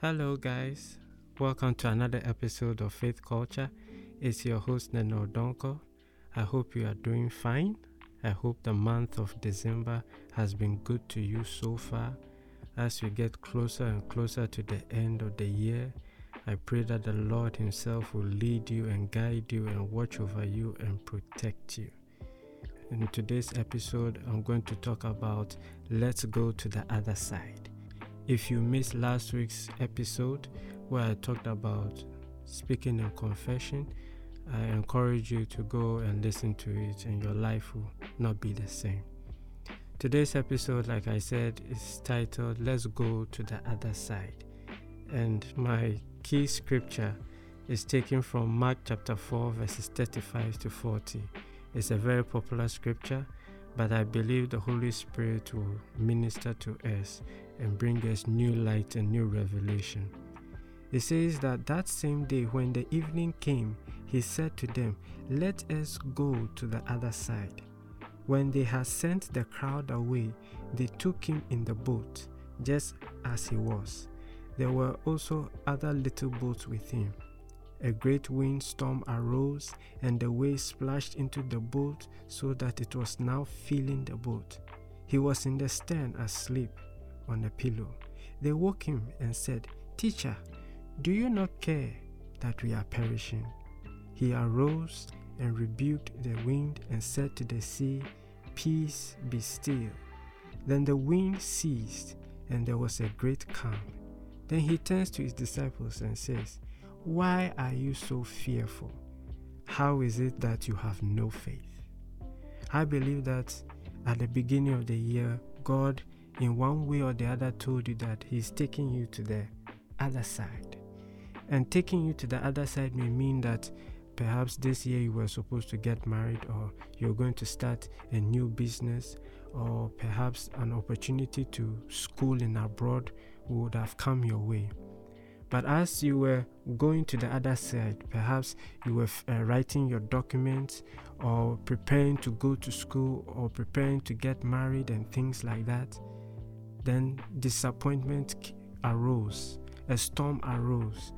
Hello, guys. Welcome to another episode of Faith Kulture. It's your host, Neno Donko. I hope you are doing fine. I hope the month of December has been good to you so far. As we get closer and closer to the end of the year, I pray that the Lord Himself will lead you and guide you and watch over you and protect you. In today's episode, I'm going to talk about let's go to the other side. If you missed last week's episode where I talked about speaking and confession, I encourage you to go and listen to it, and your life will not be the same. Today's episode, like I said, is titled Let's Go to the Other Side. And my key scripture is taken from Mark chapter 4, verses 35 to 40. It's a very popular scripture, but I believe the Holy Spirit will minister to us and bring us new light and new revelation. It says that that same day, when the evening came, he said to them, Let us go to the other side. When they had sent the crowd away, they took him in the boat, just as he was. There were also other little boats with him. A great windstorm arose, and the waves splashed into the boat so that it was now filling the boat. He was in the stern asleep on a pillow. They woke him and said, Teacher, do you not care that we are perishing? He arose and rebuked the wind and said to the sea, Peace, be still. Then the wind ceased, and there was a great calm. Then he turns to his disciples and says, Why are you so fearful? How is it that you have no faith? I believe that at the beginning of the year, God, in one way or the other, told you that He's taking you to the other side. And taking you to the other side may mean that perhaps this year you were supposed to get married, or you're going to start a new business, or perhaps an opportunity to school in abroad would have come your way. But as you were going to the other side, perhaps you were uh, writing your documents or preparing to go to school or preparing to get married and things like that, then disappointment arose, a storm arose,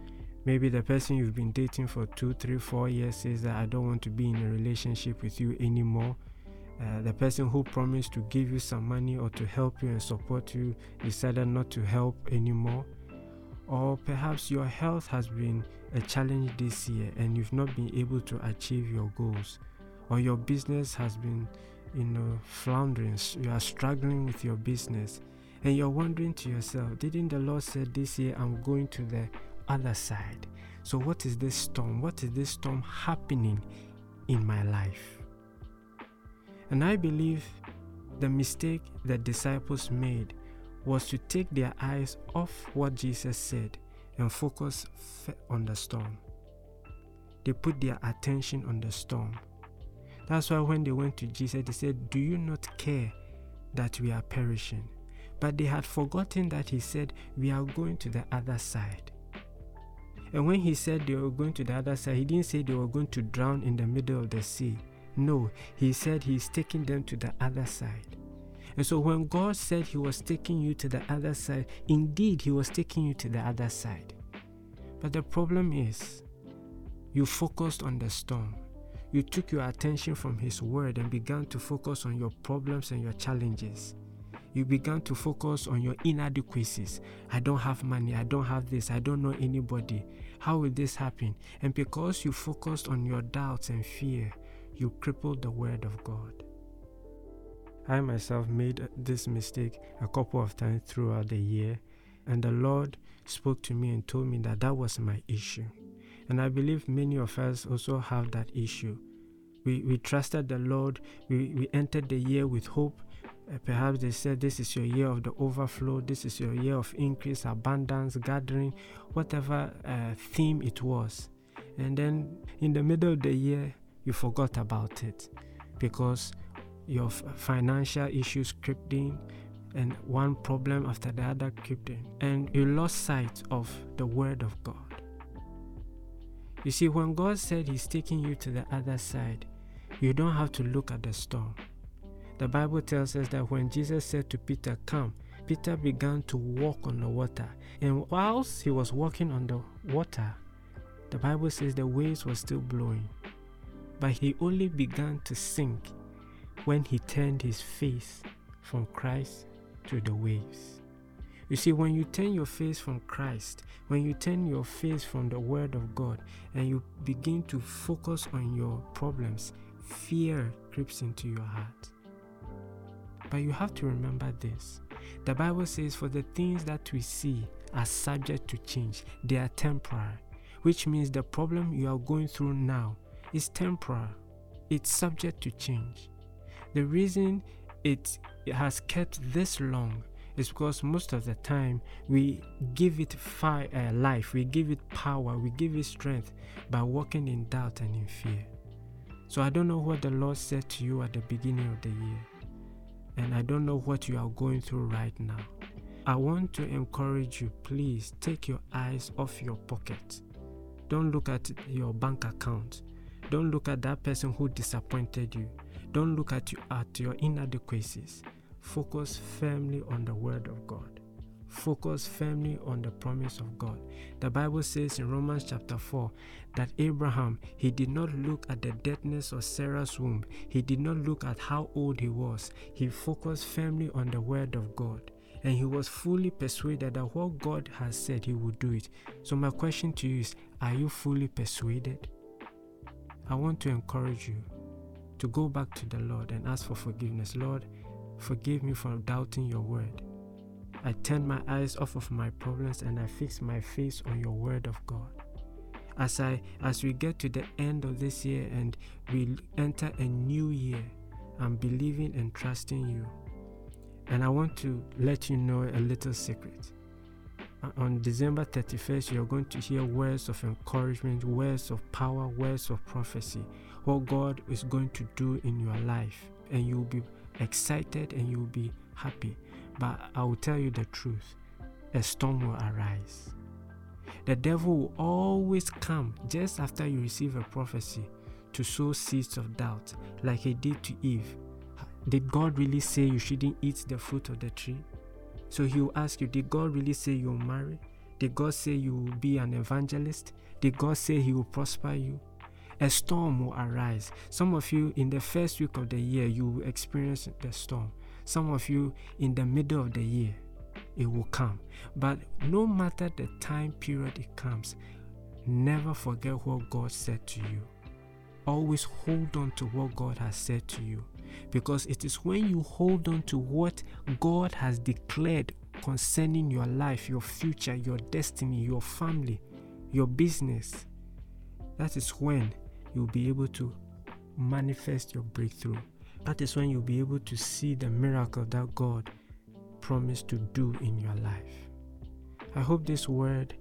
Maybe the person you've been dating for two, three, four years says that I don't want to be in a relationship with you anymore. Uh, the person who promised to give you some money or to help you and support you decided not to help anymore. Or perhaps your health has been a challenge this year and you've not been able to achieve your goals. Or your business has been, you know, floundering. You are struggling with your business and you're wondering to yourself, didn't the Lord say this year I'm going to the other side. So, what is this storm? What is this storm happening in my life? And I believe the mistake the disciples made was to take their eyes off what Jesus said and focus on the storm. They put their attention on the storm. That's why when they went to Jesus, they said, Do you not care that we are perishing? But they had forgotten that he said, We are going to the other side. And when he said they were going to the other side, he didn't say they were going to drown in the middle of the sea. No, he said he's taking them to the other side. And so when God said he was taking you to the other side, indeed he was taking you to the other side. But the problem is, you focused on the storm. You took your attention from his word and began to focus on your problems and your challenges you began to focus on your inadequacies. I don't have money. I don't have this. I don't know anybody. How will this happen? And because you focused on your doubts and fear, you crippled the word of God. I myself made this mistake a couple of times throughout the year, and the Lord spoke to me and told me that that was my issue. And I believe many of us also have that issue. We, we trusted the Lord, we, we entered the year with hope, uh, perhaps they said this is your year of the overflow, this is your year of increase, abundance, gathering, whatever uh, theme it was. And then in the middle of the year, you forgot about it because your financial issues crept in and one problem after the other crept in. And you lost sight of the Word of God. You see, when God said He's taking you to the other side, you don't have to look at the storm. The Bible tells us that when Jesus said to Peter, Come, Peter began to walk on the water. And whilst he was walking on the water, the Bible says the waves were still blowing. But he only began to sink when he turned his face from Christ to the waves. You see, when you turn your face from Christ, when you turn your face from the Word of God, and you begin to focus on your problems, fear creeps into your heart. But you have to remember this the Bible says, For the things that we see are subject to change, they are temporary, which means the problem you are going through now is temporary, it's subject to change. The reason it has kept this long is because most of the time we give it fi- uh, life, we give it power, we give it strength by walking in doubt and in fear. So I don't know what the Lord said to you at the beginning of the year and I don't know what you are going through right now. I want to encourage you, please take your eyes off your pocket. Don't look at your bank account. Don't look at that person who disappointed you. Don't look at, you, at your inadequacies. Focus firmly on the Word of God. Focus firmly on the promise of God. The Bible says in Romans chapter 4 that Abraham, he did not look at the deadness of Sarah's womb. He did not look at how old he was. He focused firmly on the word of God. And he was fully persuaded that what God has said, he would do it. So, my question to you is Are you fully persuaded? I want to encourage you to go back to the Lord and ask for forgiveness. Lord, forgive me for doubting your word. I turn my eyes off of my problems and I fix my face on your word of God. As I as we get to the end of this year and we enter a new year, I'm believing and trusting you. And I want to let you know a little secret. Uh, on December 31st, you're going to hear words of encouragement, words of power, words of prophecy, what God is going to do in your life. And you'll be excited and you'll be happy. But I will tell you the truth a storm will arise. The devil will always come just after you receive a prophecy to sow seeds of doubt, like he did to Eve. Did God really say you shouldn't eat the fruit of the tree? So he will ask you, Did God really say you'll marry? Did God say you will be an evangelist? Did God say he will prosper you? A storm will arise. Some of you, in the first week of the year, you will experience the storm. Some of you in the middle of the year, it will come. But no matter the time period it comes, never forget what God said to you. Always hold on to what God has said to you. Because it is when you hold on to what God has declared concerning your life, your future, your destiny, your family, your business, that is when you'll be able to manifest your breakthrough. That is when you'll be able to see the miracle that God promised to do in your life. I hope this word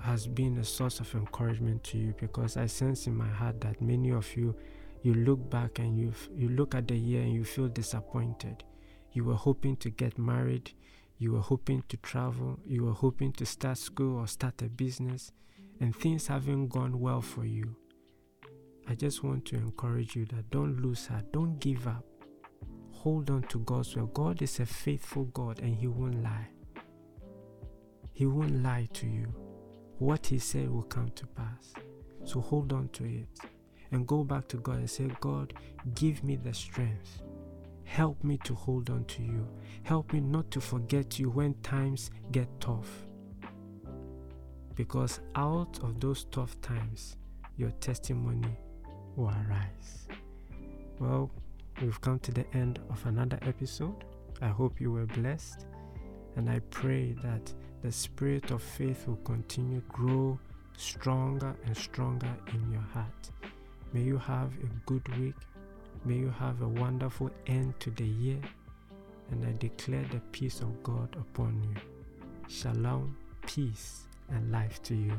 has been a source of encouragement to you because I sense in my heart that many of you you look back and you you look at the year and you feel disappointed. You were hoping to get married, you were hoping to travel, you were hoping to start school or start a business and things haven't gone well for you. I just want to encourage you that don't lose heart, don't give up. Hold on to God's word. God is a faithful God and He won't lie. He won't lie to you. What He said will come to pass. So hold on to it and go back to God and say, God, give me the strength. Help me to hold on to you. Help me not to forget you when times get tough. Because out of those tough times, your testimony will arise. Well, we've come to the end of another episode. I hope you were blessed, and I pray that the spirit of faith will continue to grow stronger and stronger in your heart. May you have a good week. May you have a wonderful end to the year. And I declare the peace of God upon you. Shalom, peace, and life to you.